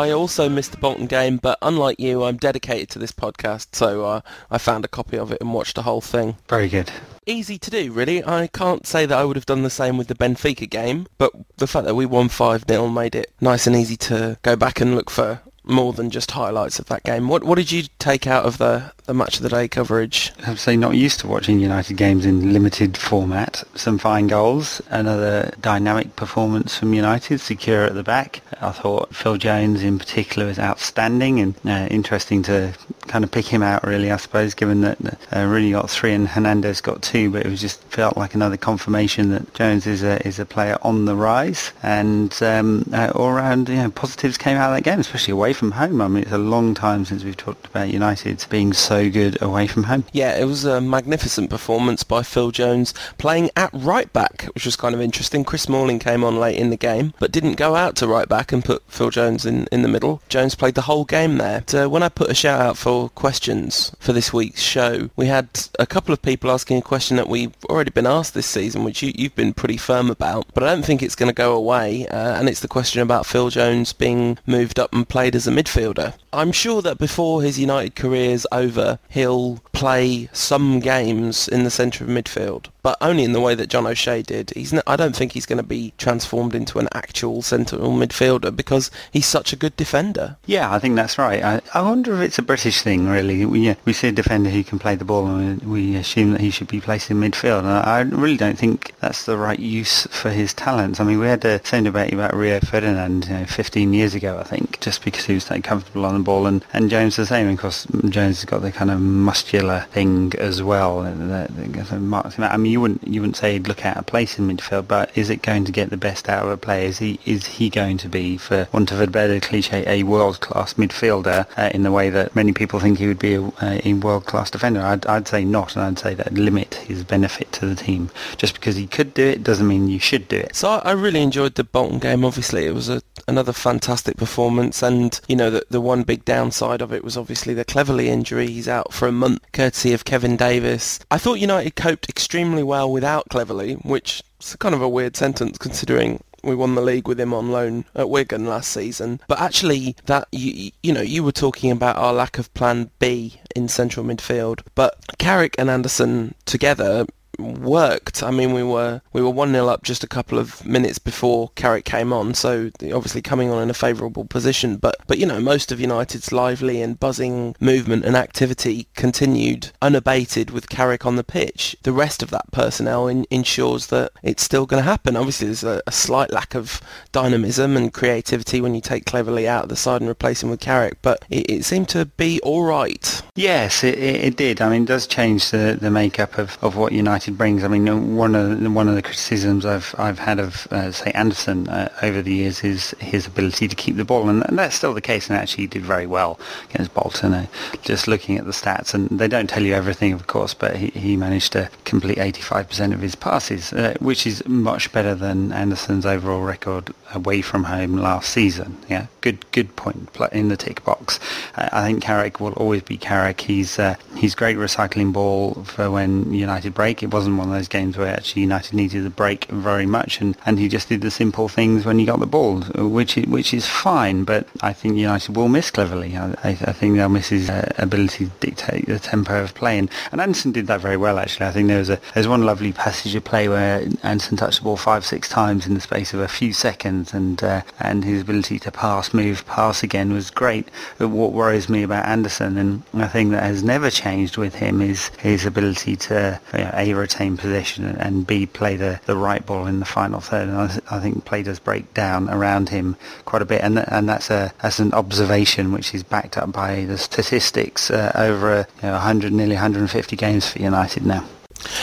I also missed the Bolton game, but unlike you, I'm dedicated to this podcast, so uh, I found a copy of it and watched the whole thing. Very good. Easy to do, really. I can't say that I would have done the same with the Benfica game, but the fact that we won 5-0 made it nice and easy to go back and look for more than just highlights of that game. What what did you take out of the the match of the day coverage? I'm say not used to watching United games in limited format. Some fine goals, another dynamic performance from United, secure at the back. I thought Phil Jones in particular was outstanding and uh, interesting to kind of pick him out really I suppose given that uh, Rooney got three and Hernandez got two but it was just felt like another confirmation that Jones is a is a player on the rise and um, uh, all around you know positives came out of that game especially away from home I mean it's a long time since we've talked about United being so good away from home Yeah, it was a magnificent performance by Phil Jones playing at right back which was kind of interesting. Chris Smalling came on late in the game but didn't go out to right back and put Phil Jones in, in the middle. Jones played the whole game there. So when I put a shout out for questions for this week's show, we had a couple of people asking a question that we've already been asked this season, which you, you've been pretty firm about, but I don't think it's going to go away, uh, and it's the question about Phil Jones being moved up and played as a midfielder. I'm sure that before his United career is over, he'll play some games in the centre of midfield, but only in the way that John O'Shea did. He's n- I don't think he's going to be transformed into an actual central midfielder because he's such a good defender. Yeah, I think that's right. I, I wonder if it's a British thing, really. We, yeah, we see a defender who can play the ball and we assume that he should be placed in midfield. And I really don't think that's the right use for his talents. I mean, we had the same debate about Rio Ferdinand you know, 15 years ago, I think, just because he was so comfortable on the ball. And, and Jones the same. Of course, Jones has got the kind of muscular thing as well. That, that marks him out. I mean, you wouldn't, you wouldn't say he'd look out a place in midfield, but is it going to get the best out of a player? Is he, is he going to be, for want of a better cliche, a world-class midfielder uh, in the way that many people think he would be a, a world-class defender? I'd, I'd say not, and I'd say that limit his benefit to the team. Just because he could do it doesn't mean you should do it. So I, I really enjoyed the Bolton game. Obviously, it was a, another fantastic performance, and you know the the one big downside of it was obviously the Cleverley injury. He's out for a month, courtesy of Kevin Davies. I thought United coped extremely well without Cleverley, which is kind of a weird sentence considering we won the league with him on loan at Wigan last season. But actually, that you, you know, you were talking about our lack of Plan B in central midfield, but Carrick and Anderson together worked. I mean, we were we were one 0 up just a couple of minutes before Carrick came on, so obviously coming on in a favourable position. But but you know, most of United's lively and buzzing movement and activity continued unabated with Carrick on the pitch. The rest of that personnel in, ensures that it's still going to happen. Obviously, there's a, a slight lack of dynamism and creativity when you take Cleverley out of the side and replace him with Carrick, but it, it seemed to be all right. Yes, it, it, it did. I mean, it does change the, the makeup of, of what United brings. I mean, one of the, one of the criticisms I've I've had of uh, say Anderson uh, over the years is his ability to keep the ball, and, and, that's still the case. And actually, he did very well against Bolton. Uh, just looking at the stats, and they don't tell you everything, of course, but he, he managed to complete 85% of his passes, uh, which is much better than Anderson's overall record away from home last season. Yeah, good good point in the tick box. I think Carrick will always be Carrick. He's uh, he's great recycling ball for when United break. It wasn't one of those games where actually United needed a break very much, and, and he just did the simple things when he got the ball, which is, which is fine. But I think United will miss Cleverley. I, I think they'll miss his uh, ability to dictate the tempo of play, and, and Anderson did that very well. Actually, I think there was a there's one lovely passage of play where Anderson touched the ball five six times in the space of a few seconds, and uh, and his ability to pass, move, pass again was great. But what worries me about Anderson, and a thing that has never changed with him, is his ability to you know, a retain possession and b play the, the right ball in the final third. And I, I think play does break down around him quite a bit, and and that's a that's an observation which is backed up by the statistics uh, over you know, 100, nearly 150 games for United now.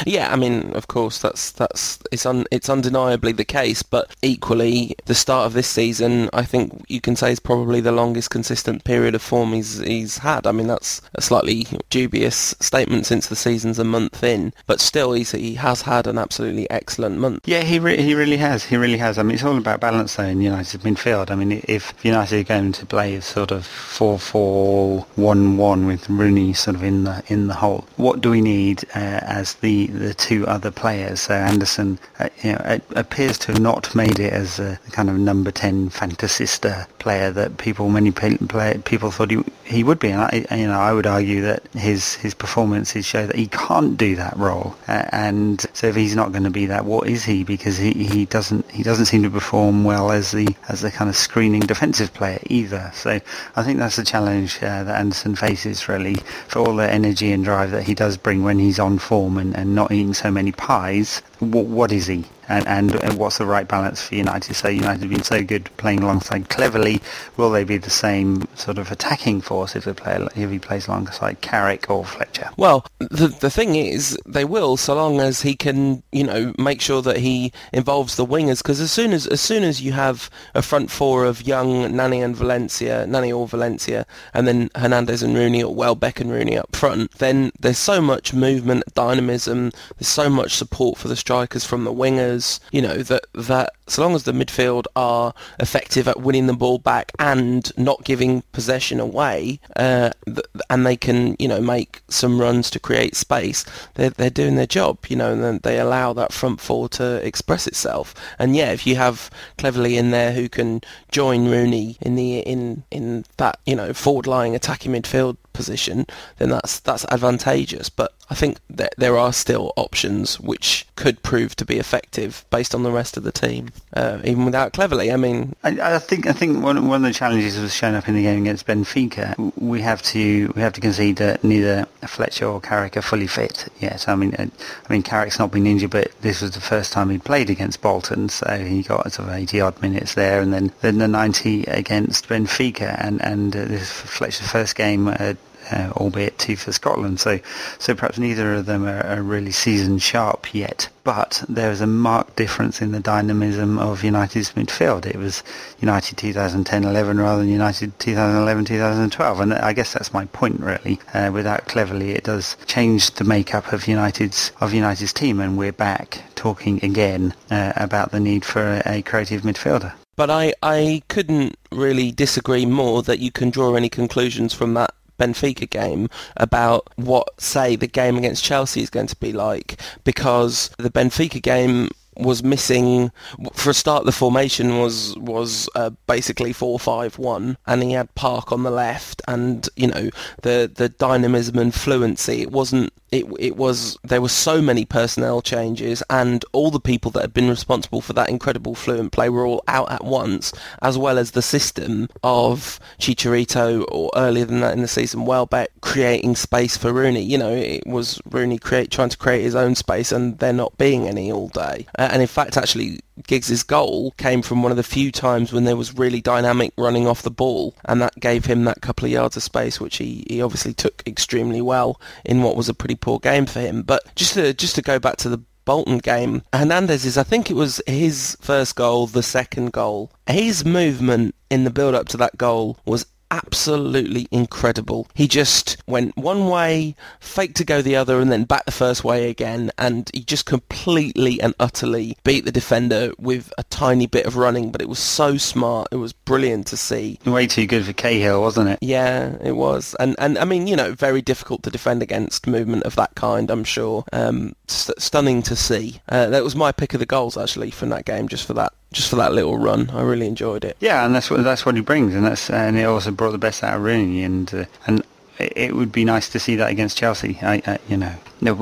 Yeah, I mean, of course, that's that's it's un, it's undeniably the case. But equally, the start of this season, I think you can say is probably the longest consistent period of form he's he's had. I mean, that's a slightly dubious statement since the season's a month in, but still, he's he has had an absolutely excellent month. Yeah, he re- he really has. He really has. I mean, it's all about balance though in United midfield. I mean, if United are going to play sort of four-four-one-one with Rooney sort of in the in the hole, what do we need uh, as the the, the two other players. So Anderson, uh, you know, appears to have not made it as a kind of number 10 fantasista player that people, many play, people thought he, he would be. And I, you know, I would argue that his, his performances show that he can't do that role. And so if he's not going to be that, what is he? Because he, he doesn't, he doesn't seem to perform well as the, as the kind of screening defensive player either. So I think that's a challenge uh, that Anderson faces really for all the energy and drive that he does bring when he's on form and, and not eating so many pies. what, what is he? And, and, what's the right balance for United? So United have been so good playing alongside Cleverley. Will they be the same sort of attacking force if they play if he plays alongside Carrick or Fletcher? Well, the the thing is, they will so long as he can, you know, make sure that he involves the wingers. Because as soon as as soon as you have a front four of young Nani and Valencia, Nani or Valencia, and then Hernandez and Rooney or Welbeck and Rooney up front, then there's so much movement, dynamism. There's so much support for the strikers from the wingers you know, that that so long as the midfield are effective at winning the ball back and not giving possession away, uh, th- and they can, you know, make some runs to create space, they're, they're doing their job, you know, and they allow that front four to express itself. And yeah, if you have Cleverley in there who can join Rooney in the in in that, you know, forward lying attacking midfield position, then that's that's advantageous. But I think that there are still options which could prove to be effective based on the rest of the team, uh, even without Cleverley. I mean, I, I, think I think one one of the challenges was shown up in the game against Benfica. We have to we have to concede that neither Fletcher or Carrick are fully fit yet. I mean, uh, I mean Carrick's not been injured, but this was the first time he played against Bolton, so he got sort of 80 odd minutes there, and then then the 90 against Benfica, and and uh, this Fletcher's first game. Uh, uh, albeit two for Scotland. So, so perhaps neither of them are, are, really seasoned sharp yet. But there is a marked difference in the dynamism of United's midfield. It was United 2010-11 rather than United 2011-2012, and I guess that's my point really. Uh, without Cleverley, it does change the makeup of United's of United's team, and we're back talking again uh, about the need for a, a creative midfielder. But I, I couldn't really disagree more that you can draw any conclusions from that Benfica game about what, say, the game against Chelsea is going to be like because the Benfica game was missing for a start. The formation was was uh, basically four five one, and he had Park on the left, and you know the the dynamism and fluency. It wasn't. It it was there were so many personnel changes, and all the people that had been responsible for that incredible fluent play were all out at once, as well as the system of Chicharito, or earlier than that in the season, Welbeck creating space for Rooney. You know, it was Rooney create trying to create his own space, and there not being any all day. Uh, and in fact, actually, Giggs' goal came from one of the few times when there was really dynamic running off the ball, and that gave him that couple of yards of space, which he, he obviously took extremely well in what was a pretty poor game for him. But just to just to go back to the Bolton game, Hernandez is, I think it was his first goal, the second goal. His movement in the build up to that goal was absolutely incredible. He just went one way, faked to go the other, and then back the first way again, and he just completely and utterly beat the defender with a tiny bit of running, but it was so smart. It was brilliant to see. Way too good for Cahill, wasn't it? Yeah, it was. And, and I mean, you know, very difficult to defend against movement of that kind, I'm sure. Um, st- stunning to see. Uh, that was my pick of the goals, actually, from that game, just for that just for that little run. I really enjoyed it. Yeah, and that's what that's what he brings, and that's and it also brought the best out of Rooney, and uh, and it would be nice to see that against Chelsea. I, I you know, no,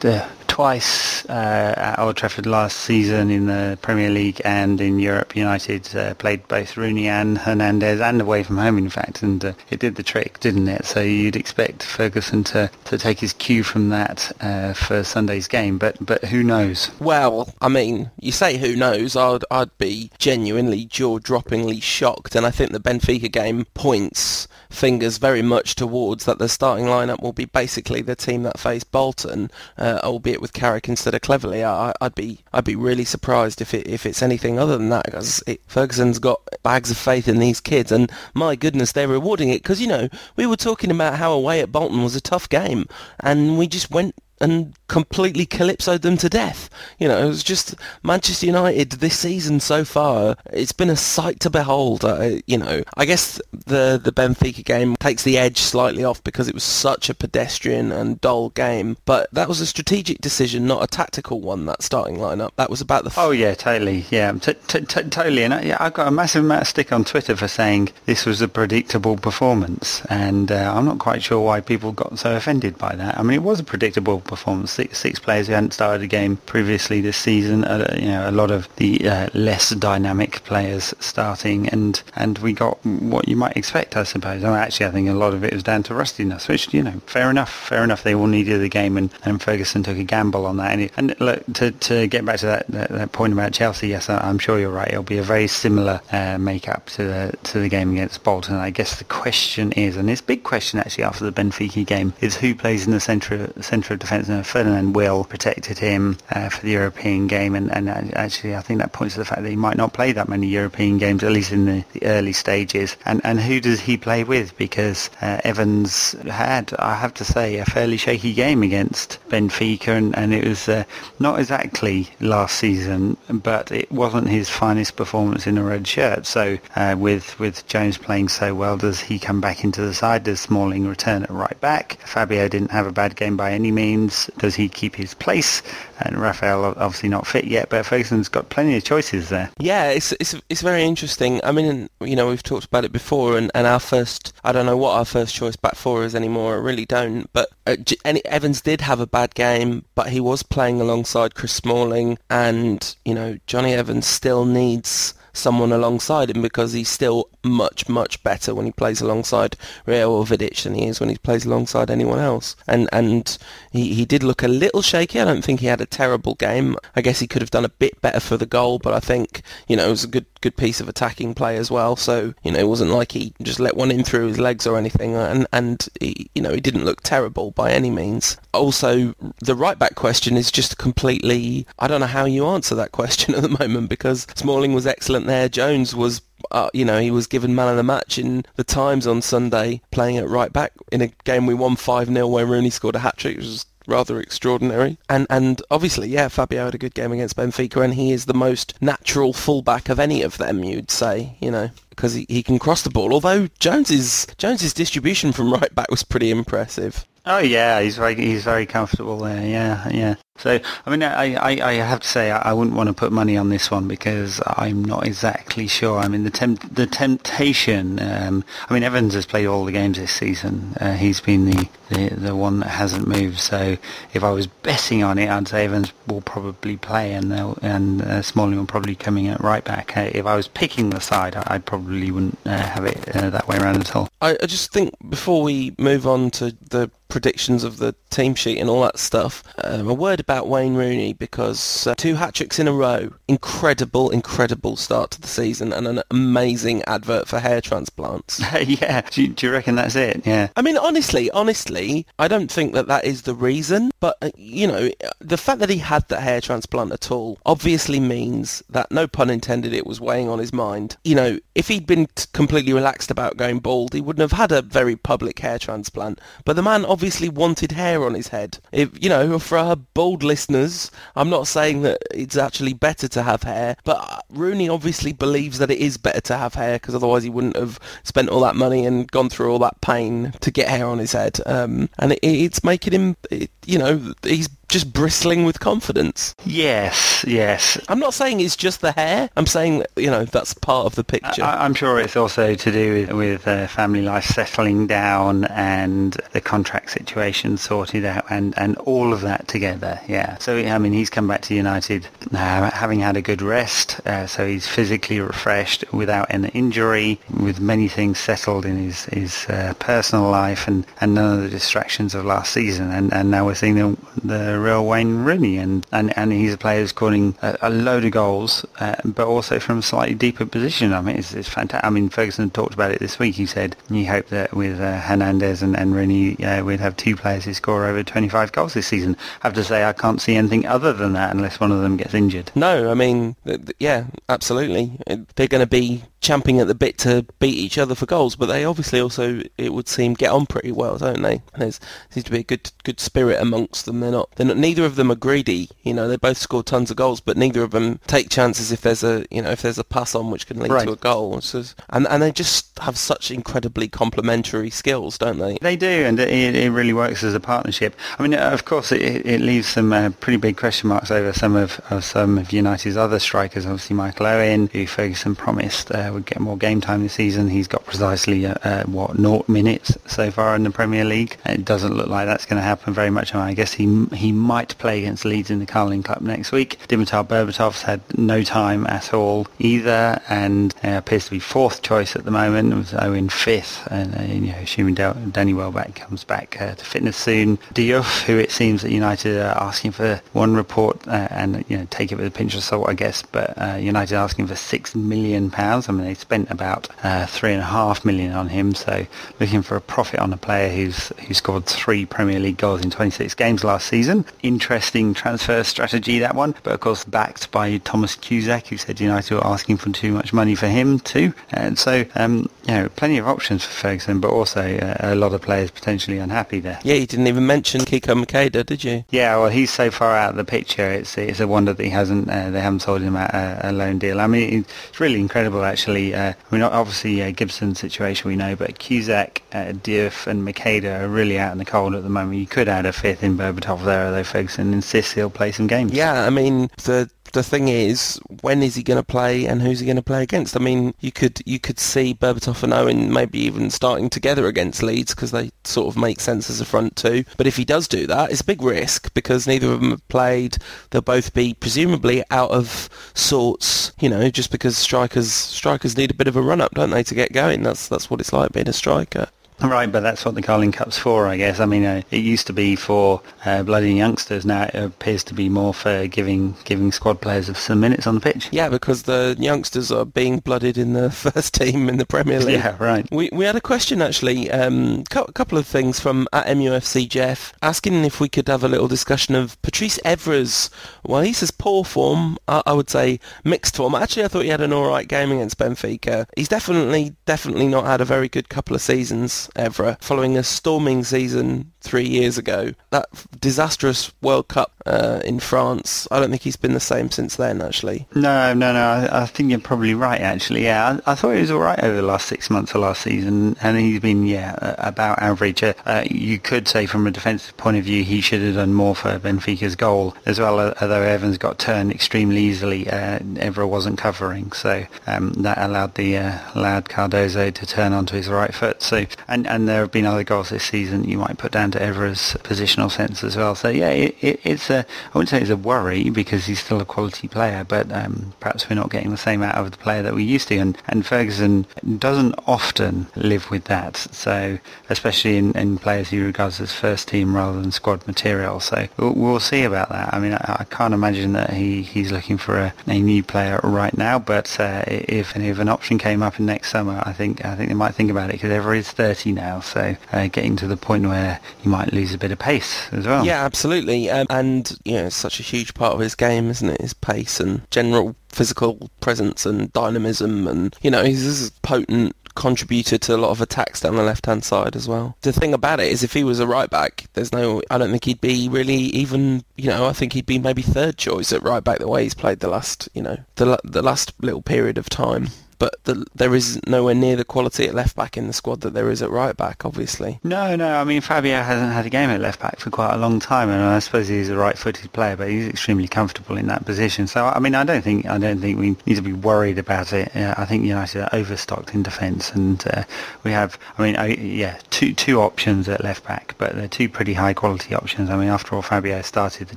the twice uh, at Old Trafford last season in the Premier League and in Europe. United uh, played both Rooney and Hernandez and away from home, in fact, and uh, it did the trick, didn't it? So you'd expect Ferguson to, to take his cue from that uh, for Sunday's game, but but who knows? Well, I mean, you say who knows? I'd I'd be genuinely jaw-droppingly shocked, and I think the Benfica game points fingers very much towards that the starting lineup will be basically the team that faced Bolton, uh, albeit with Carrick instead of Cleverley. I, would be I'd be really surprised if it if it's anything other than that because it, Ferguson's got bags of faith in these kids, and my goodness, they're rewarding it because you know we were talking about how away at Bolton was a tough game, and we just went and completely calypsoed them to death. You know, it was just Manchester United this season so far. It's been a sight to behold. Uh, you know, I guess the the Benfica game takes the edge slightly off because it was such a pedestrian and dull game. But that was a strategic decision, not a tactical one. That starting lineup. That was about the. F- oh yeah, totally. Yeah, t- t- t- totally. And I, yeah, I got a massive amount of stick on Twitter for saying this was a predictable performance, and uh, I'm not quite sure why people got so offended by that. I mean, it was a predictable performance. Six, six players who hadn't started a game previously this season. Uh, you know, a lot of the uh, less dynamic players starting, and and we got what you might expect, I suppose. Mean, actually, I think a lot of it was down to rustiness, which you know, fair enough, fair enough. They all needed the game, and, and Ferguson took a gamble on that. And, it, and look, to to get back to that, that, that point about Chelsea, yes, I, am sure you're right. It'll be a very similar uh, makeup to the to the game against Bolton. I guess the question is, and it's a big question actually after the Benfica game, is who plays in the centre centre of defence. Now, Ferdinand Will protected him uh, for the European game, and, and actually I think that points to the fact that he might not play that many European games, at least in the, the early stages. And and who does he play with? Because uh, Evans had, I have to say, a fairly shaky game against Benfica, and, and it was uh, not exactly last season, but it wasn't his finest performance in a red shirt. So uh, with with Jones playing so well, does he come back into the side? Does Smalling return at right back? Fabio didn't have a bad game by any means. Does he keep his place? And Rafael obviously not fit yet, but Ferguson's got plenty of choices there. Yeah, it's it's it's very interesting. I mean, you know, we've talked about it before, and, and our first, I don't know what our first choice back four is anymore. I really don't. But uh, Evans did have a bad game, but he was playing alongside Chris Smalling, and you know, Jonny Evans still needs someone alongside him because he's still much, much better when he plays alongside Rio or Vidic than he is when he plays alongside anyone else. And and he, he did look a little shaky. I don't think he had a terrible game. I guess he could have done a bit better for the goal, but I think, you know, it was a good good piece of attacking play as well. So, you know, it wasn't like he just let one in through his legs or anything. And, and he, you know, he didn't look terrible by any means. Also, the right back question is just completely, I don't know how you answer that question at the moment because Smalling was excellent there. Jones was uh, you know, he was given man of the match in the Times on Sunday, playing at right back in a game we won 5-0 where Rooney scored a hat-trick, which was rather extraordinary. And and obviously, yeah, Fabio had a good game against Benfica, and he is the most natural fullback of any of them, you'd say, you know, because he, he can cross the ball. Although Jones's Jones's distribution from right back was pretty impressive. Oh yeah, he's very he's very comfortable there. Yeah, yeah. So, I mean, I, I, I have to say I, wouldn't want to put money on this one because I'm not exactly sure. I mean, the temp- the temptation. Um, I mean, Evans has played all the games this season. Uh, he's been the, the the one that hasn't moved. So, if I was betting on it, I'd say Evans will probably play, and and uh, Smalling will probably coming at right back. Uh, if I was picking the side, I, I probably wouldn't uh, have it uh, that way around at all. I, I just think before we move on to the predictions of the team sheet and all that stuff, um, a word about Wayne Rooney because uh, two hat tricks in a row, incredible, incredible start to the season, and an amazing advert for hair transplants. yeah, do you, do you, reckon that's it? Yeah. I mean, honestly, honestly, I don't think that that is the reason, but uh, you know, the fact that he had that hair transplant at all obviously means that, no pun intended, it was weighing on his mind. You know, if he'd been t- completely relaxed about going bald, he wouldn't have had a very public hair transplant. But the man obviously wanted hair on his head. If you know, for a bald listeners, I'm not saying that it's actually better to have hair, but Rooney obviously believes that it is better to have hair because otherwise he wouldn't have spent all that money and gone through all that pain to get hair on his head. Um, and it, it's making him, it, you know, he's just bristling with confidence. Yes, yes. I'm not saying it's just the hair. I'm saying, you know, that's part of the picture. I, am sure it's also to do with, with uh, family life settling down and the contract situation sorted out and, and all of that together, yeah. So, I mean, he's come back to United uh, having had a good rest, uh, so he's physically refreshed without an injury, with many things settled in his, his uh, personal life and, and none of the distractions of last season. And, and now we're seeing the, the real Wayne Rooney, and, and, and he's a player who's scoring a, a load of goals, uh, but also from a slightly deeper position. I mean, it's, it's fantastic. I mean, Ferguson talked about it this week. He said he hoped that with uh, Hernandez and, and Rooney, uh, we'd have two players who score over 25 goals this season. I have to say, I can't see anything other than that unless one of them gets injured. No, I mean, yeah, absolutely. They're going to be champing at the bit to beat each other for goals, but they obviously also, it would seem, get on pretty well, don't they? And There seems to be a good good spirit amongst them. They're not, they're not, neither of them are greedy. You know, they both score tons of goals, but neither of them take chances if there's a, you know, if there's a pass on which can lead right. to a goal. So, and and they just have such incredibly complementary skills, don't they? They do, and it, it really works as a partnership. I mean, of course, it, it leaves some uh, pretty big question marks over some of, of some of United's other strikers. Obviously, Michael Owen, who Ferguson promised uh, would get more game time this season. He's got precisely uh, uh, what naught minutes so far in the Premier League. It doesn't look like that's going to happen very much. I guess he he might play against Leeds in the Carling Cup next week. Dimitar Berbatov's had no time at all either, and uh, appears to be fourth choice at the moment. With Owen fifth, and uh, you know, assuming Danny Welbeck comes back uh, to fitness soon. Diouf, who it seems that United are asking for one report, uh, and you know, take it with a pinch of salt, I guess. But uh, United asking for six million pounds. I mean, they spent about uh, three and a half million on him, so looking for a profit on a player who's who scored three Premier League goals in 26 games last season. Interesting transfer strategy that one, but of course backed by Thomas Kuszczak, who said United were asking for too much money for him too. And so, um, you know, plenty of options for Ferguson, but also uh, a lot of players potentially unhappy there. Yeah, you didn't even mention Kiko Macheda, did you? Yeah, well, he's so far out of the picture. It's it's a wonder that he hasn't. Uh, they haven't sold him a, a loan deal. I mean, it's really incredible, actually. Uh, I mean, obviously uh, Gibson's situation we know, but Kuszczak, uh, Diouf, and Macheda are really out in the cold at the moment. You could add a fifth in Berbatov there, although Ferguson insists he'll play some games. Yeah, I mean the the thing is, when is he going to play and who's he going to play against? I mean, you could you could see Berbatov and Owen maybe even starting together against Leeds because they sort of make sense as a front two. But if he does do that, it's a big risk because neither of them have played. They'll both be presumably out of sorts, you know, just because strikers strikers need a bit of a run up, don't they, to get going? That's that's what it's like being a striker. Right, but that's what the Carling Cup's for, I guess. I mean, uh, it used to be for uh, bloody youngsters. Now it appears to be more for giving giving squad players some minutes on the pitch. Yeah, because the youngsters are being blooded in the first team in the Premier League. Yeah, right. We we had a question actually, a um, couple of things from at MUFC Jeff asking if we could have a little discussion of Patrice Evra's. Well, he says poor form. I, I would say mixed form. Actually, I thought he had an all right game against Benfica. He's definitely definitely not had a very good couple of seasons. Evra following a storming season three years ago. That disastrous World Cup uh, in France, I don't think he's been the same since then, actually. No, no, no. I, I think you're probably right, actually. Yeah, I, I, thought he was all right over the last six months of last season, and he's been, yeah, about average. Uh, uh, you could say from a defensive point of view, he should have done more for Benfica's goal as well, uh, although Evans got turned extremely easily. Uh, Evra wasn't covering, so um, that allowed the uh, Cardozo to turn onto his right foot. So, and, and there have been other goals this season you might put down to Evra's positional sense as well. So yeah, it, it, it's a I wouldn't say it's a worry because he's still a quality player, but um, perhaps we're not getting the same out of the player that we used to. And, and Ferguson doesn't often live with that. So especially in, in players he regards as first team rather than squad material. So we'll, we'll see about that. I mean, I, I, can't imagine that he, he's looking for a, a new player right now. But uh, if, if an option came up in next summer, I think I think they might think about it because Evra is 30 now. So uh, getting to the point where you might lose a bit of pace as well. Yeah, absolutely. Um, and you know, it's such a huge part of his game, isn't it? His pace and general physical presence and dynamism, and you know, he's a potent contributor to a lot of attacks down the left-hand side as well. The thing about it is, if he was a right back, there's no. I don't think he'd be really even. You know, I think he'd be maybe third choice at right back the way he's played the last. You know, the the last little period of time but the, there is nowhere near the quality at left back in the squad that there is at right back, obviously. No, no. I mean, Fabio hasn't had a game at left back for quite a long time, and I suppose he's a right-footed player, but he's extremely comfortable in that position. So, I mean, I don't think I don't think we need to be worried about it. Uh, I think United are overstocked in defence, and uh, we have. I mean, yeah, two two options at left back, but they're two pretty high-quality options. I mean, after all, Fabio started the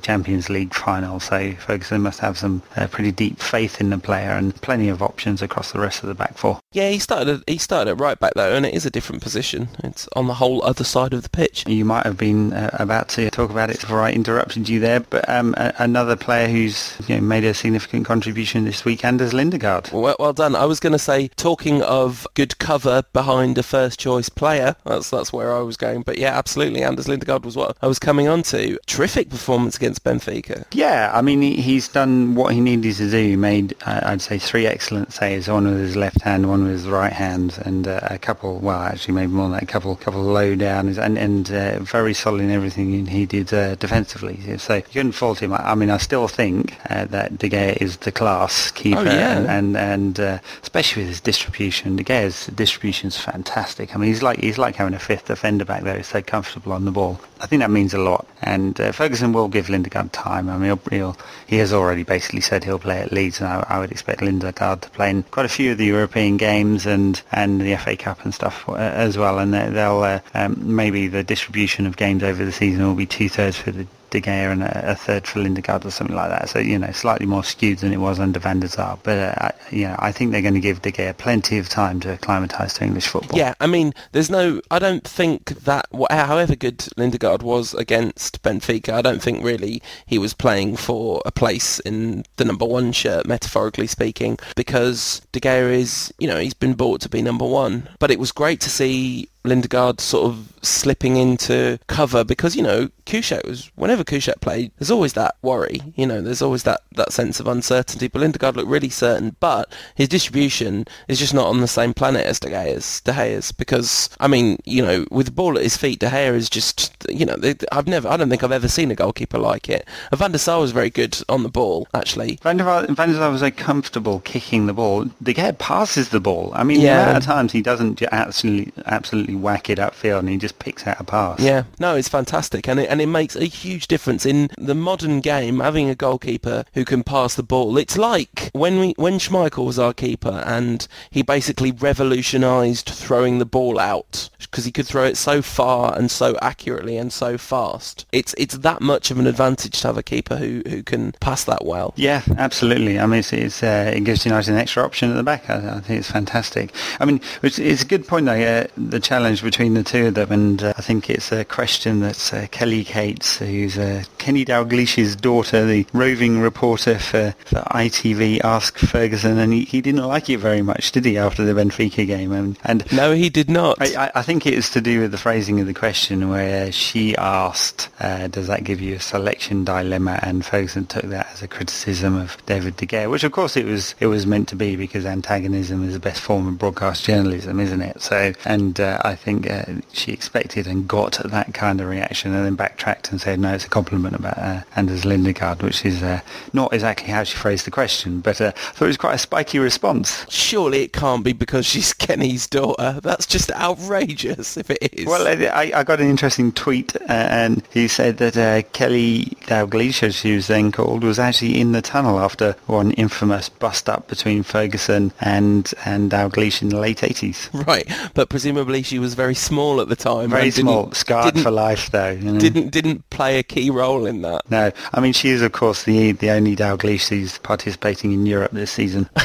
Champions League final, so Ferguson must have some uh, pretty deep faith in the player and plenty of options across the rest rest of the back four. Yeah, he started. At, he started at right back though, and it is a different position. It's on the whole other side of the pitch. You might have been uh, about to talk about it before I interrupted you there, but um, a- another player who's you know, made a significant contribution this weekend is Lindegaard. Well, well done. I was going to say, talking of good cover behind a first choice player, that's that's where I was going. But yeah, absolutely, Anders Lindegaard was what I was coming on to. Terrific performance against Benfica. Yeah, I mean he, he's done what he needed to do. He made uh, I'd say three excellent saves. One with his left hand, one with his right hand, and uh, a couple. Well, actually, maybe more than that. A couple, couple low downs, and and uh, very solid in everything he did uh, defensively. So you couldn't fault him. I, I mean, I still think uh, that De Gea is the class keeper, Oh, yeah. and and, and uh, especially with his distribution. De Gea's distribution is fantastic. I mean, he's like he's like having a fifth defender back there. He's so comfortable on the ball. I think that means a lot. And uh, Ferguson will give Lindegaard time. I mean, he'll, he'll, he has already basically said he'll play at Leeds, and I, I would expect Lindegaard to play in quite a few of the European games and, and the FA Cup and stuff uh, as well. And they- they'll uh, um, maybe the distribution of games over the season will be two thirds for the De Gea and a, a third for Lindegaard or something like that. So, you know, slightly more skewed than it was under Van der Sar. But, uh, you know, I think they're going to give De Gea plenty of time to acclimatise to English football. Yeah, I mean, there's no. I don't think that, however good Lindegaard was against Benfica, I don't think really he was playing for a place in the number one shirt, metaphorically speaking, because De Gea is, you know, he's been bought to be number one. But it was great to see Lindegaard sort of slipping into cover because you know Kuszczak was whenever Kuszczak played there's always that worry you know there's always that, that sense of uncertainty but Lindegaard looked really certain but his distribution is just not on the same planet as De Gea's, De Gea's because I mean you know with the ball at his feet De Gea is just you know they- I've never I don't think I've ever seen a goalkeeper like it and Van der Sar was very good on the ball actually Van der Van der Sar was so comfortable kicking the ball. De Gea passes the ball. I mean, Yeah. of times he doesn't absolutely absolutely, absolutely whack it upfield and he just picks out a pass. Yeah, no, it's fantastic, and it and it makes a huge difference in the modern game. Having a goalkeeper who can pass the ball, it's like when we when Schmeichel was our keeper, and he basically revolutionised throwing the ball out because he could throw it so far and so accurately and so fast. It's it's that much of an advantage to have a keeper who who can pass that well. Yeah, absolutely. I mean, it's, it's uh, it gives United an extra option at the back. I, I think it's fantastic. I mean, it's, it's a good point though. Uh, the challenge between the two of them, and uh, I think it's a question that uh, Kelly Cates, who's uh, Kenny Dalglish's daughter, the roving reporter for, for ITV, asked Ferguson, and he, he didn't like it very much, did he, after the Benfica game? And, and No, he did not. I, I- I think it is to do with the phrasing of the question where she asked, uh, does that give you a selection dilemma? And Ferguson took that as a criticism of David De Gea, which of course it was it was meant to be because antagonism is the best form of broadcast journalism, isn't it? So, and uh, I think uh, she expected and got that kind of reaction and then backtracked and said, no, it's a compliment about uh, Anders Lindegaard, which is uh, not exactly how she phrased the question, but uh, I thought it was quite a spiky response. Surely it can't be because she's Kenny's daughter. That's just outrageous if it is. Well, I, I got an interesting tweet, uh, and he said that uh, Kelly Dalglish, as she was then called, was actually in the tunnel after one infamous bust-up between Ferguson and and Dalglish in the late 80s. Right, but presumably she was very small at the time. Very small, scarred for life, though. You know? Didn't didn't play a key role in that. No, I mean she is, of course, the the only Dalglish who's participating in Europe this season.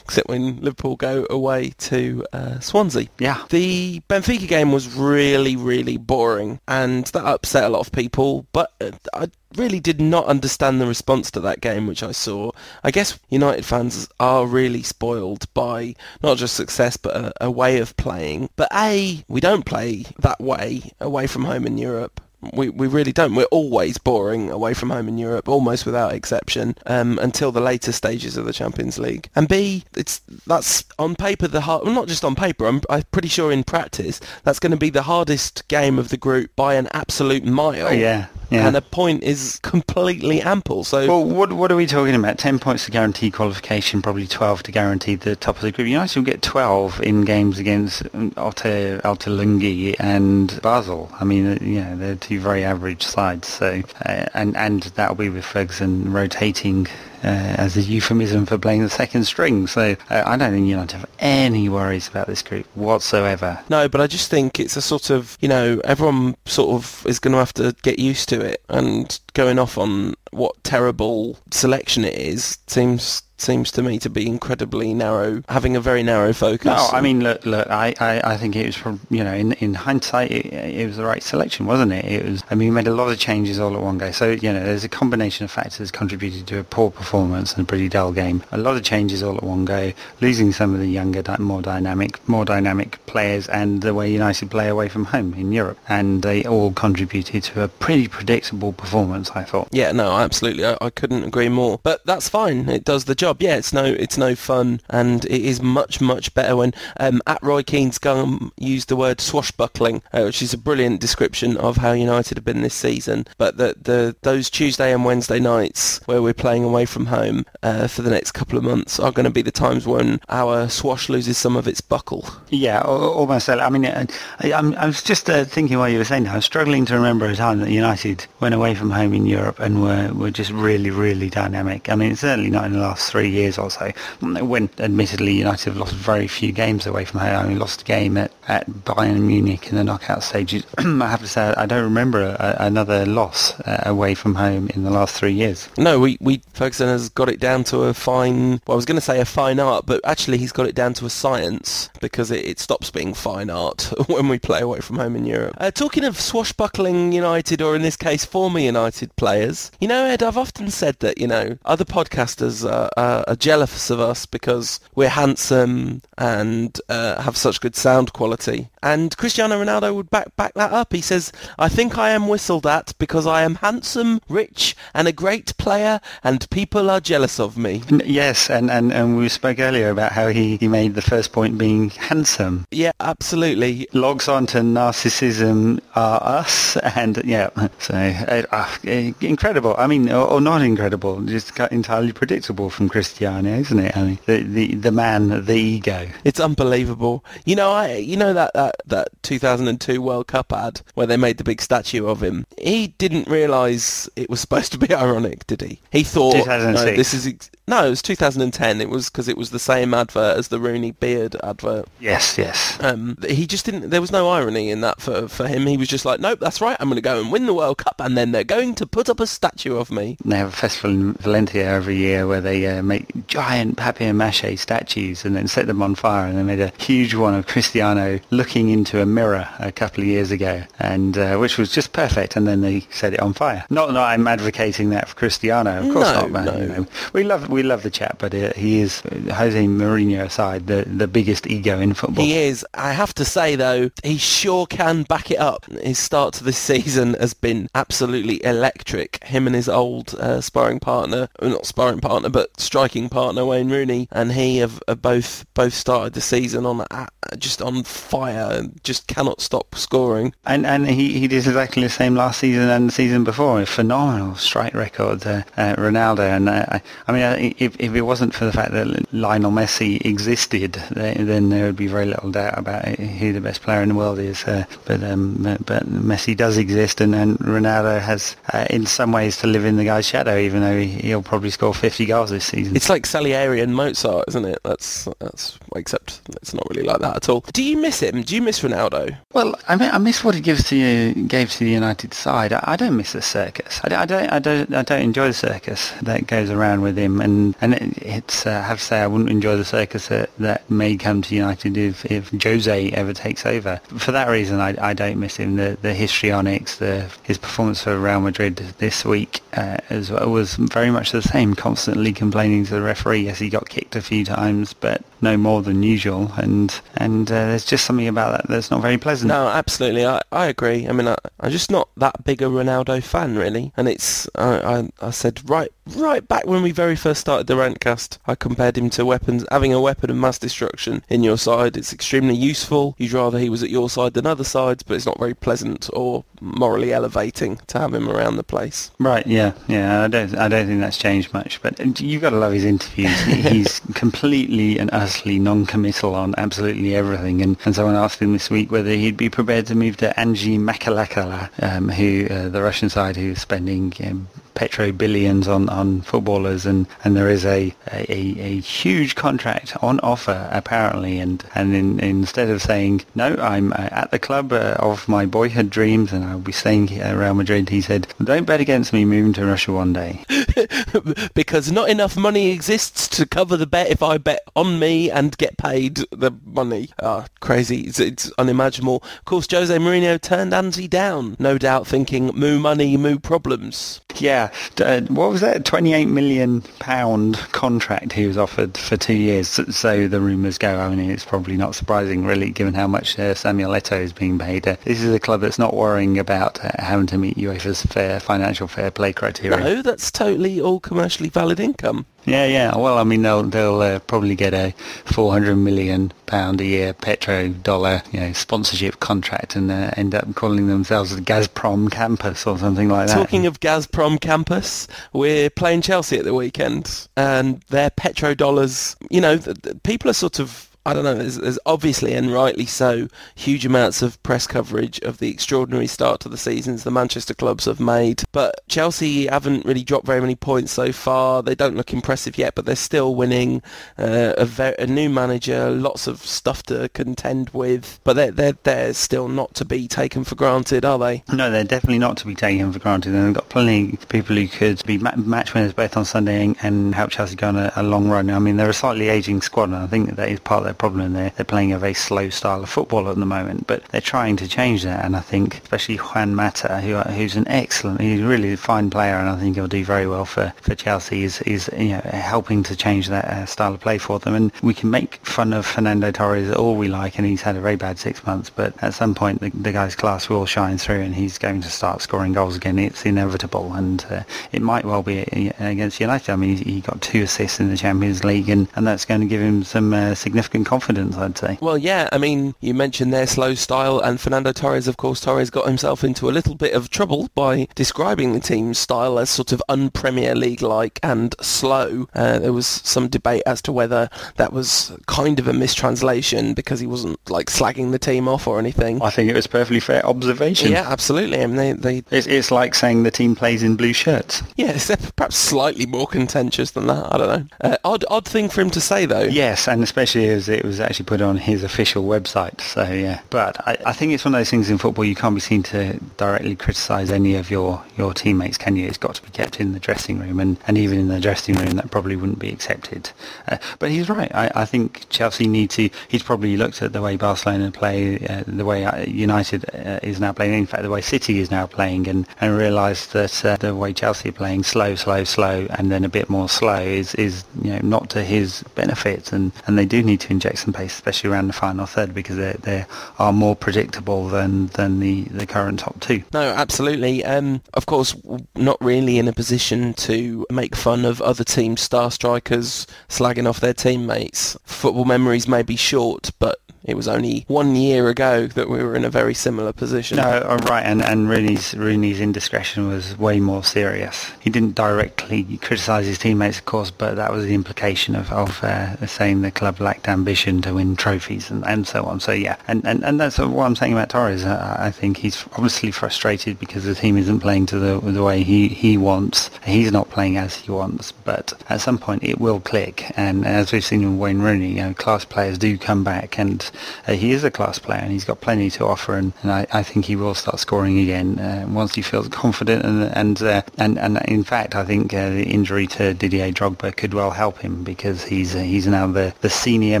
Except when Liverpool go away to uh, Swansea. Yeah. The Benfica game was really, really boring, and that upset a lot of people. But uh, I really did not understand the response to that game, which I saw. I guess United fans are really spoiled by not just success, but a, a way of playing. But A, we don't play that way away from home in Europe. We we really don't. We're always boring away from home in Europe, almost without exception, um, until the later stages of the Champions League. And B, it's that's on paper the hard. Well, not just on paper. I'm I'm pretty sure in practice that's going to be the hardest game of the group by an absolute mile. Oh, yeah, yeah. And a point is completely ample. So Well, what what are we talking about? Ten points to guarantee qualification, probably twelve to guarantee the top of the group. United will get twelve in games against um, Alta Altalungi and Basel. I mean, yeah, they're two very average sides. So, uh, and and that'll be with Ferguson rotating. Uh, as a euphemism for playing the second string, so uh, I don't think United have any worries about this group whatsoever. No, but I just think it's a sort of, you know, everyone sort of is going to have to get used to it and going off on what terrible selection it is seems seems to me to be incredibly narrow, having a very narrow focus. No, I mean, look, look. I, I, I think it was from you know, in in hindsight, it, it was the right selection, wasn't it? It was. I mean, we made a lot of changes all at one go. So you know, there's a combination of factors contributed to a poor performance and a pretty dull game. A lot of changes all at one go, losing some of the younger, more dynamic, more dynamic players, and the way United play away from home in Europe, and they all contributed to a pretty predictable performance. I thought. Yeah, no, absolutely. I, I couldn't agree more. But that's fine. It does the job. Job. Yeah, it's no, it's no fun, and it is much, much better when um, at Roy Keane's gum used the word swashbuckling, uh, which is a brilliant description of how United have been this season. But the, the those Tuesday and Wednesday nights where we're playing away from home uh, for the next couple of months are going to be the times when our swash loses some of its buckle. Yeah, almost. I mean, I, I'm, I was just uh, thinking while you were saying that, I was struggling to remember a time that United went away from home in Europe and were, were just really, really dynamic. I mean, certainly not in the last three years or so, when admittedly United have lost very few games away from home. I mean, lost a game at, at Bayern Munich in the knockout stages. I have to say, I don't remember a, another loss uh, away from home in the last three years. No, we, we Ferguson has got it down to a fine, well, I was going to say a fine art, but actually he's got it down to a science because it, it stops being fine art when we play away from home in Europe. Uh, talking of swashbuckling United, or in this case, former United players, you know, Ed, I've often said that, you know, other podcasters are, are, are jealous of us because we're handsome and uh, have such good sound quality. And Cristiano Ronaldo would back back that up. He says, "I think I am whistled at because I am handsome, rich, and a great player, and people are jealous of me." Yes, and, and, and we spoke earlier about how he, he made the first point being handsome. Yeah, absolutely. Logs on to narcissism are us, and yeah, so uh, uh, incredible. I mean, or, or, not incredible, just entirely predictable from Cristiano, isn't it? I mean, the the, the man, the ego. It's unbelievable. You know, I you know that. that that that 2002 World Cup ad where they made the big statue of him. He didn't realise it was supposed to be ironic, did he? He thought, no, this is ex- no, it was 2010. It was because it was the same advert as the Rooney beard advert. Yes, yes. Um, he just didn't. There was no irony in that for for him. He was just like, nope, that's right. I'm going to go and win the World Cup, and then they're going to put up a statue of me. They have a festival in Valencia every year where they uh, make giant papier-mâché statues and then set them on fire. And they made a huge one of Cristiano looking into a mirror a couple of years ago, and uh, which was just perfect. And then they set it on fire. Not that I'm advocating that for Cristiano, of course no, not. Man. No. You know, we love we love the chap, but uh, he is Jose Mourinho aside the the biggest ego in football. He is. I have to say though, he sure can back it up. His start to this season has been absolutely electric. Him and his old uh, sparring partner, well, not sparring partner, but striking partner Wayne Rooney, and he have, have both both started the season on uh, just on fire and just cannot stop scoring. And and he, he did exactly the same last season and the season before. A phenomenal strike record, uh, uh, Ronaldo. And uh, I mean, if, if it wasn't for the fact that Lionel Messi existed, then there would be very little doubt about who the best player in the world is. Uh, but um, but Messi does exist, and, and Ronaldo has, uh, in some ways, to live in the guy's shadow, even though he, will probably score 50 goals this season. It's like Salieri and Mozart, isn't it? That's that's except it's not really like that at all. Do you miss him? Do you miss Ronaldo? Well, I mean, I miss what he gives to you, gave to the United side. I, I don't miss the circus. I, I, don't, I don't, I don't enjoy the circus that goes around with him, and and it, it's uh, I have to say I wouldn't enjoy the circus that, that may come to United if, if Jose ever takes over. For that reason, I, I don't miss him. The the histrionics, the his performance for Real Madrid this week uh, as well was very much the same. Constantly complaining to the referee. Yes, he got kicked a few times, but no more than usual. And and uh, there's just something about that that's not very pleasant. No, absolutely. I, I agree. I mean, I, I'm just not that big a Ronaldo fan, really. And it's I, I, I said right right back when we very first started the Rantcast, I compared him to weapons. Having a weapon of mass destruction in your side, it's extremely useful. You'd rather he was at your side than other sides, but it's not very pleasant or morally elevating to have him around the place. Right? Yeah, yeah. I don't, I don't think that's changed much. But you've got to love his interviews. He's completely and utterly non-committal on absolutely everything. And, and someone asked him this week whether he'd be prepared to move to Anzhi Makhachkala, um, who uh, the Russian side who's spending um, petro billions on, on footballers. And, and there is a, a, a huge contract on offer apparently. And, and in, instead of saying no I'm uh, at the club uh, of my boyhood dreams and I'll be staying at Real Madrid he said don't bet against me moving to Russia one day because not enough money exists to cover the bet if I bet on me and get paid the money oh, crazy it's, it's unimaginable of course Jose Mourinho turned Anzhi down no doubt thinking moo money moo problems yeah uh, what was that? Twenty-eight million pound contract he was offered for two years. So, so the rumours go. I mean, it's probably not surprising, really, given how much uh, Samuel Eto'o is being paid. Uh, this is a club that's not worrying about uh, having to meet UEFA's fair financial fair play criteria. No, that's totally all commercially valid income. Yeah, yeah. Well, I mean, they'll they'll uh, probably get a 400 million pound a year petrodollar you know sponsorship contract and uh, end up calling themselves the Gazprom campus or something like that. Talking of Gazprom campus, we're playing Chelsea at the weekend, and their petrodollars. You know, the, the, people are sort of I don't know, there's, there's, obviously and rightly so huge amounts of press coverage of the extraordinary start to the seasons the Manchester clubs have made. But Chelsea haven't really dropped very many points so far. They don't look impressive yet, but they're still winning. Uh, a, a, new manager, lots of stuff to contend with, but they're, they're, they're still not to be taken for granted, are they? No, they're definitely not to be taken for granted. And they've got plenty of people who could be ma- match winners both on Sunday and, and help Chelsea go on a, a long run. I mean, they're a slightly ageing squad, and I think that is part of their problem. They're, they're playing a very slow style of football at the moment, but they're trying to change that. And I think, especially Juan Mata, who, who's an excellent, he's really a fine player, and I think he'll do very well for, for Chelsea, is, is you know, helping to change that uh, style of play for them. And we can make fun of Fernando Torres all we like, and he's had a very bad six months, but at some point the, the guy's class will shine through, and he's going to start scoring goals again. It's inevitable, and uh, it might well be uh, against United. I mean, he, got two assists in the Champions League, and, and that's going to give him some uh, significant confidence. I'd say. Well, yeah, I mean, you mentioned their slow style, and Fernando Torres, of course, Torres got himself into a little bit of trouble by describing the team's style as sort of un-Premier League-like and slow. Uh, there was some debate as to whether that was kind of a mistranslation because he wasn't like slagging the team off or anything. I think it was perfectly fair observation. Yeah, absolutely. I mean, they, they... It's, it's like saying the team plays in blue shirts. Yeah, perhaps slightly more contentious than that. I don't know. Uh, odd, odd thing for him to say though. Yes, and especially as it was actually put on his official website. So yeah, but I, I, think it's one of those things in football you can't be seen to directly criticise any of your, your teammates, can you? It's got to be kept in the dressing room, and, and even in the dressing room that probably wouldn't be accepted. Uh, but he's right. I, I think Chelsea need to. He's probably looked at the way Barcelona play, uh, the way uh, United uh, is now playing. In fact, the way City is now playing, and, and realised that uh, the way Chelsea are playing, slow, slow, slow, and then a bit more slow, is is you know not to his benefit, and, and they do need to inject some pace, especially around the final third because they they are more predictable than than the the current top two. No, absolutely. Um, of course, not really in a position to make fun of other teams' star strikers slagging off their teammates. Football memories may be short, but it was only one year ago that we were in a very similar position. No, uh, right, and, and Rooney's, Rooney's indiscretion was way more serious. He didn't directly criticise his teammates, of course, but that was the implication of, of uh, saying the club lacked ambition to win trophies and, and so on. So yeah, and, and, and that's what I'm saying about Torres. I, I think he's obviously frustrated because the team isn't playing to the, the way he, he wants. He's not playing as he wants, but at some point it will click. And as we've seen with Wayne Rooney, you know, class players do come back and uh, he is a class player and he's got plenty to offer, and, and I, I, think he will start scoring again uh, once he feels confident. And and uh, and, and in fact, I think uh, the injury to Didier Drogba could well help him because he's uh, he's now the, the senior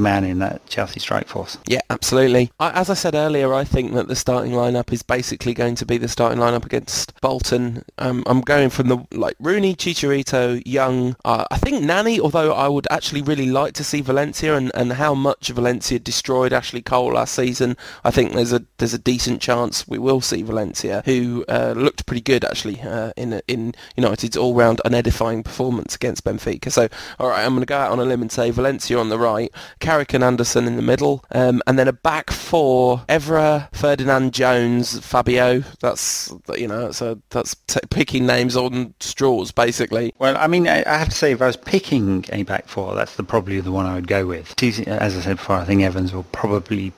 man in that Chelsea strike force. Yeah, absolutely. I, as I said earlier, I think that the starting lineup is basically going to be the starting lineup against Bolton. Um, I'm going from the like Rooney, Chicharito, Young. Uh, I think Nani, although I would actually really like to see Valencia and, and how much Valencia destroyed Ashley Cole last season. I think there's a there's a decent chance we will see Valencia, who uh, looked pretty good actually uh, in in United's all-round unedifying performance against Benfica. So all right, I'm going to go out on a limb and say Valencia on the right, Carrick and Anderson in the middle, um, and then a back four: Evra, Ferdinand Jones, Fabio. That's you know that's a, that's t- picking names on straws basically. Well, I mean, I, have to say if I was picking a back four, that's the, probably the one I would go with. As I said before, I think Evans will probably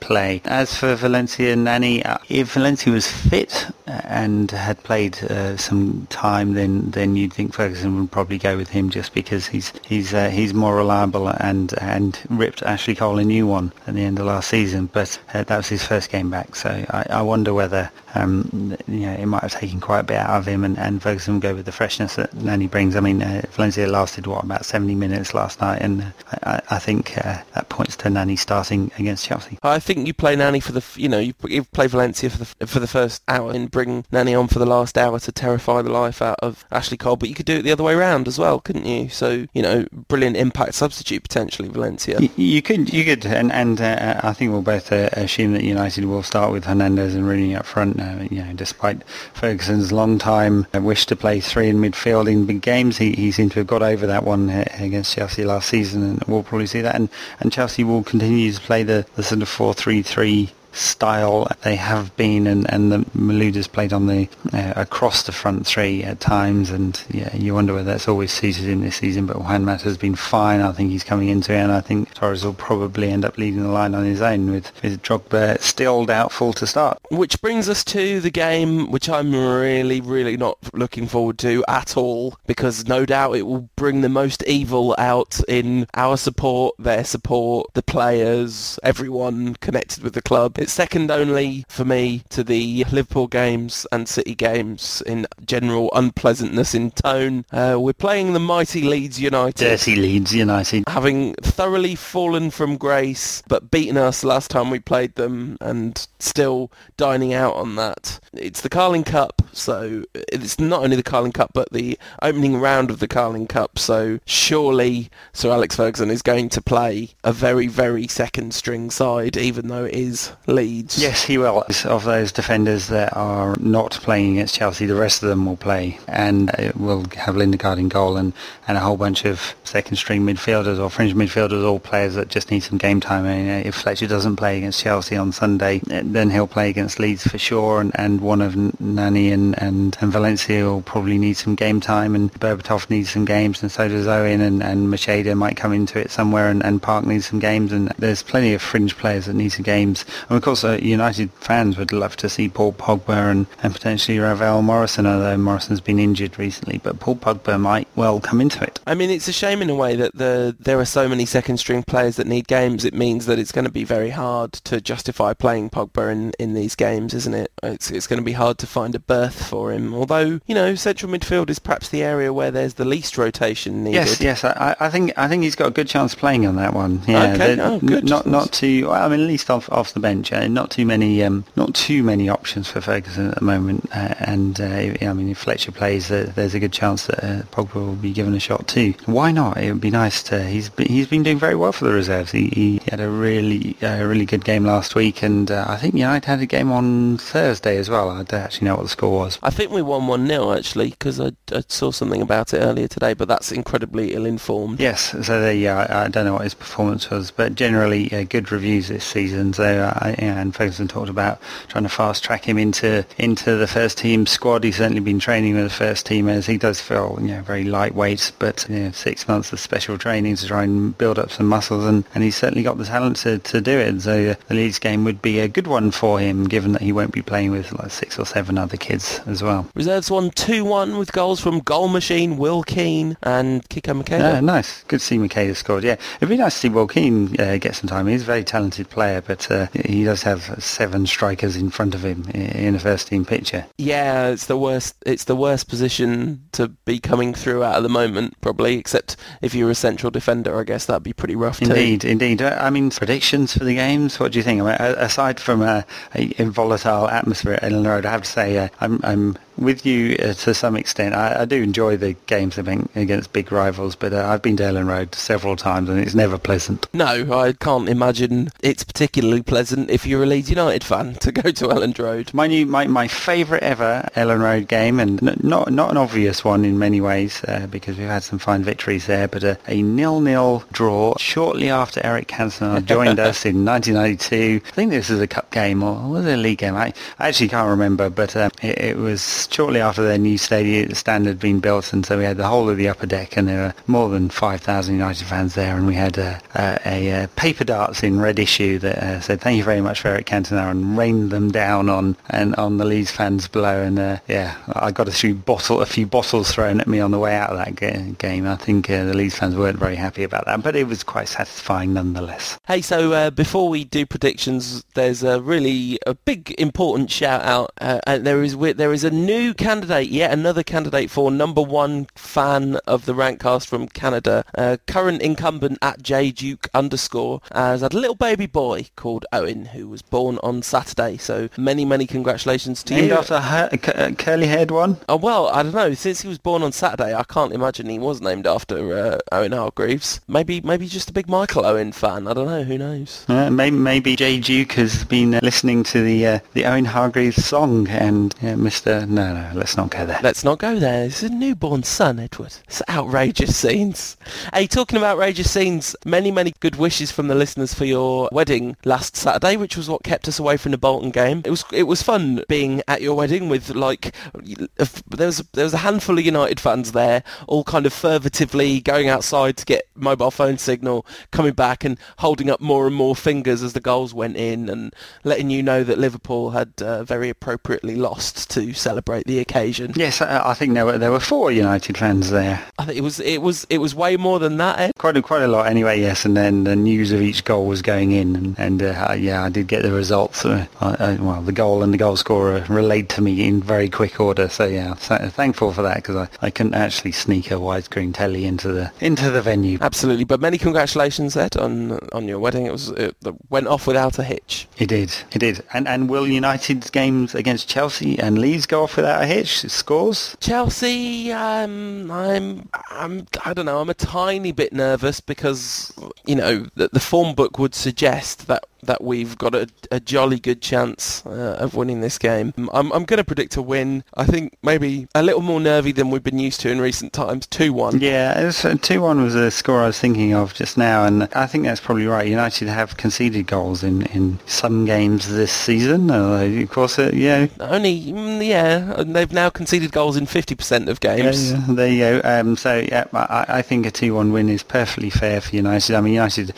play. As for Valencia Nani, uh, if Valencia was fit and had played uh, some time, then then you'd think Ferguson would probably go with him just because he's he's uh, he's more reliable and and ripped Ashley Cole a new one at the end of last season. But uh, that was his first game back, so I, I wonder whether um, you know it might have taken quite a bit out of him, and, and Ferguson would go with the freshness that Nani brings. I mean, uh, Valencia lasted what about 70 minutes last night, and I, I think uh, that points to Nani starting against Chelsea. Chelsea. I think you play Nani for the, you know, you, play Valencia for the for the first hour and bring Nani on for the last hour to terrify the life out of Ashley Cole. But you could do it the other way around as well, couldn't you? So you know, brilliant impact substitute potentially Valencia. You, you could, you could, and and uh, I think we'll both uh, assume that United will start with Hernandez and Rooney up front. Uh, you know, despite Ferguson's long time wish to play three in midfield in big games, he, he seemed to have got over that one uh, against Chelsea last season, and we'll probably see that. And and Chelsea will continue to play the, the four three three style they have been and, and the Malouda's played on the uh, across the front three at times and yeah you wonder whether that's always suited him this season but Juan Mata has been fine I think he's coming into it and I think Torres will probably end up leading the line on his own with, with Drogba still doubtful to start. Which brings us to the game which I'm really really not looking forward to at all because no doubt it will bring the most evil out in our support, their support, the players, everyone connected with the club it's second only for me to the Liverpool games and City games in general unpleasantness in tone. Uh, we're playing the mighty Leeds United. Dirty Leeds United. Having thoroughly fallen from grace, but beaten us last time we played them and still dining out on that. It's the Carling Cup, so it's not only the Carling Cup, but the opening round of the Carling Cup, so surely Sir Alex Ferguson is going to play a very, very second string side, even though it is Leeds. Yes, he will. Of those defenders that are not playing against Chelsea, the rest of them will play, and we'll have Lindegaard in goal and, and a whole bunch of second string midfielders or fringe midfielders, all players that just need some game time. I mean, if Fletcher doesn't play against Chelsea on Sunday, eh, then he'll play against Leeds for sure, and, and one of Nani and, and, and Valencia will probably need some game time, and Berbatov needs some games, and so does Owen, and, and Macheda might come into it somewhere, and, and Park needs some games, and there's plenty of fringe players that need some games. And of course, uh, United fans would love to see Paul Pogba and, and potentially Ravel Morrison, although Morrison's been injured recently. But Paul Pogba might well come into it. I mean, it's a shame in a way that the there are so many second-string players that need games. It means that it's going to be very hard to justify playing Pogba in, in these games, isn't it? It's, it's going to be hard to find a berth for him. Although, you know, central midfield is perhaps the area where there's the least rotation needed. Yes, yes. I, I think I think he's got a good chance of playing on that one. Yeah, okay. oh, good. Not not too. I mean, at least off off the bench. Uh, not too many, um, not too many options for Ferguson at the moment. Uh, and uh, I mean, if Fletcher plays, uh, there's a good chance that uh, Pogba will be given a shot too. Why not? It would be nice to. He's been, he's been doing very well for the reserves. He, he had a really uh, really good game last week, and I think United had a game on Thursday as well. I don't actually know what the score was. I think we won one 0 actually because I, I, saw something about it earlier today, but that's incredibly ill-informed. Yes, so there, yeah, I, I don't know what his performance was, but generally good reviews this season. So yeah, and Ferguson talked about trying to fast track him into into the first team squad. He's certainly been training with the first team as he does feel you know very lightweight, but you know, six months of special training to try and build up some muscles, and, and he's certainly got the talent to, to do it. So uh, the Leeds game would be a good one for him, given that he won't be playing with like six or seven other kids as well. Reserves won two one with goals from Goal Machine, Will Keane, and Kiko Macheda. Yeah, nice. Good to see Macheda scored. Yeah, it'd be nice to see Will Keane uh, get some time. He's a very talented player, but uh, he does have seven strikers in front of him in a first team picture. Yeah, it's the worst. It's the worst position to be coming through at at the moment, probably. Except if you're a central defender, I guess that'd be pretty rough indeed, too. Indeed, I mean, predictions for the games. What do you think? I mean, aside from a, a volatile atmosphere at Elland Road, I have to say uh, I'm, I'm with you uh, to some extent. I, I, do enjoy the games against big rivals, but uh, I've been to Elland Road several times and it's never pleasant. No, I can't imagine it's particularly pleasant if you're a Leeds United fan to go to Elland Road. My new, my, my favourite ever Elland Road game, and n- not not an obvious one in many ways uh, because we've had some fine victories there, but a, a nil-nil draw shortly after Eric Cantona joined us in 1992. I think this is a cup game or was it a league game? I, I actually can't remember, but uh, it, it was shortly after their new stadium stand had been built, and so we had the whole of the upper deck, and there were more than 5,000 United fans there, and we had a, a, a paper darts in red issue that uh, said thank you very much for Eric Cantona and rained them down on and on the Leeds fans below, and uh, yeah, I got a few bottle a few bottles thrown at me on the way out of that ga- game. I think uh, the Leeds fans weren't very happy about that, but it was quite satisfying nonetheless. Hey, so uh, before we do predictions, there's a really a big important shout out. Uh, there is there is a new new candidate, yet another candidate for number one fan of the Rantcast from Canada. Uh, current incumbent at jduke underscore has had a little baby boy called Owen who was born on Saturday. So many, many congratulations to you. Named you. after a uh, curly-haired one? Oh, well, I don't know. Since he was born on Saturday, I can't imagine he was named after uh, Owen Hargreaves. Maybe maybe just a big Michael Owen fan. I don't know. Who knows? Uh, maybe, maybe J Duke has been uh, listening to the uh, the Owen Hargreaves song and Mr. No, no, let's not go there. Let's not go there. It's a newborn son, Edward. It's outrageous scenes. Hey, talking of outrageous scenes, many, many good wishes from the listeners for your wedding last Saturday, which was what kept us away from the Bolton game. It was it was fun being at your wedding with like there was there was a handful of United fans there, all kind of furtively going outside to get mobile phone signal, coming back and holding up more and more fingers as the goals went in, and letting you know that Liverpool had uh, very appropriately lost to celebrate the occasion. Yes, I, I think there were there were four United fans there. I think it was it was it was way more than that. Ed. Quite a, quite a lot anyway. Yes, and then the news of each goal was going in, and, and uh, yeah, I did get the results. Uh, I, well, the goal and the goal scorer relayed to me in very quick order. So yeah, so thankful for that because I, I couldn't actually sneak a widescreen telly into the into the venue. Absolutely, but many congratulations, Ed, on on your wedding. It was it went off without a hitch. It did, it did. And and will United's games against Chelsea and Leeds go off without a hitch? Scores? Chelsea, um, I'm I'm I don't know. I'm a tiny bit nervous because you know the, the form book would suggest that that we've got a, a jolly good chance uh, of winning this game. I'm, I'm going to predict a win. I think maybe a little more nervy than we've been used to in recent times. 2-1. Yeah, 2-1 was a score I was thinking of just now, and I think that's probably right. United have conceded goals in, in some games this season. Although, of course, uh, yeah. Only, mm, yeah, and they've now conceded goals in 50% of games. Yeah, yeah, there you go. Um, so, yeah, I, I think a 2-1 win is perfectly fair for United. I mean, United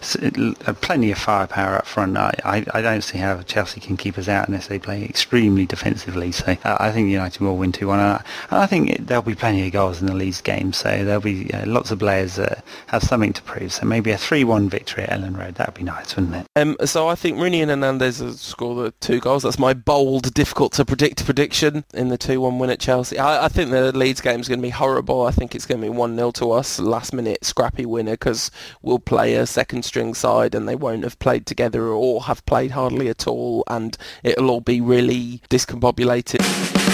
have plenty of firepower up front. I, I, I, don't see how Chelsea can keep us out unless they play extremely defensively. So uh, I think United will win 2-1. And I, and think it, there'll be plenty of goals in the Leeds game. So there'll be uh, lots of players that have something to prove. So maybe a 3-1 victory at Elland Road. That would be nice, wouldn't it? Um, so I think Rooney and Hernandez score the two goals. That's my bold, difficult to predict prediction in the 2-1 win at Chelsea. I, I think the Leeds game is going to be horrible. I think it's going to be 1-0 to us, last minute scrappy winner because we'll play a second string side and they won't have played together or have played hardly at all and it'll all be really discombobulated.